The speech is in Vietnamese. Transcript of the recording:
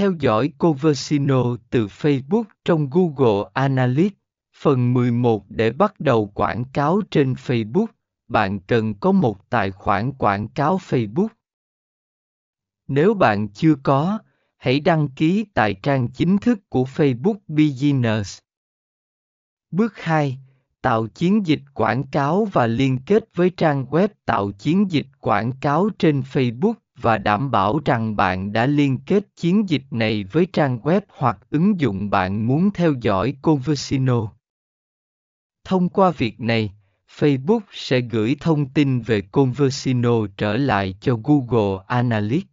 Theo dõi Conversino từ Facebook trong Google Analytics. Phần 11 Để bắt đầu quảng cáo trên Facebook, bạn cần có một tài khoản quảng cáo Facebook. Nếu bạn chưa có, hãy đăng ký tại trang chính thức của Facebook Business. Bước 2. Tạo chiến dịch quảng cáo và liên kết với trang web tạo chiến dịch quảng cáo trên Facebook và đảm bảo rằng bạn đã liên kết chiến dịch này với trang web hoặc ứng dụng bạn muốn theo dõi Conversino. Thông qua việc này, Facebook sẽ gửi thông tin về Conversino trở lại cho Google Analytics.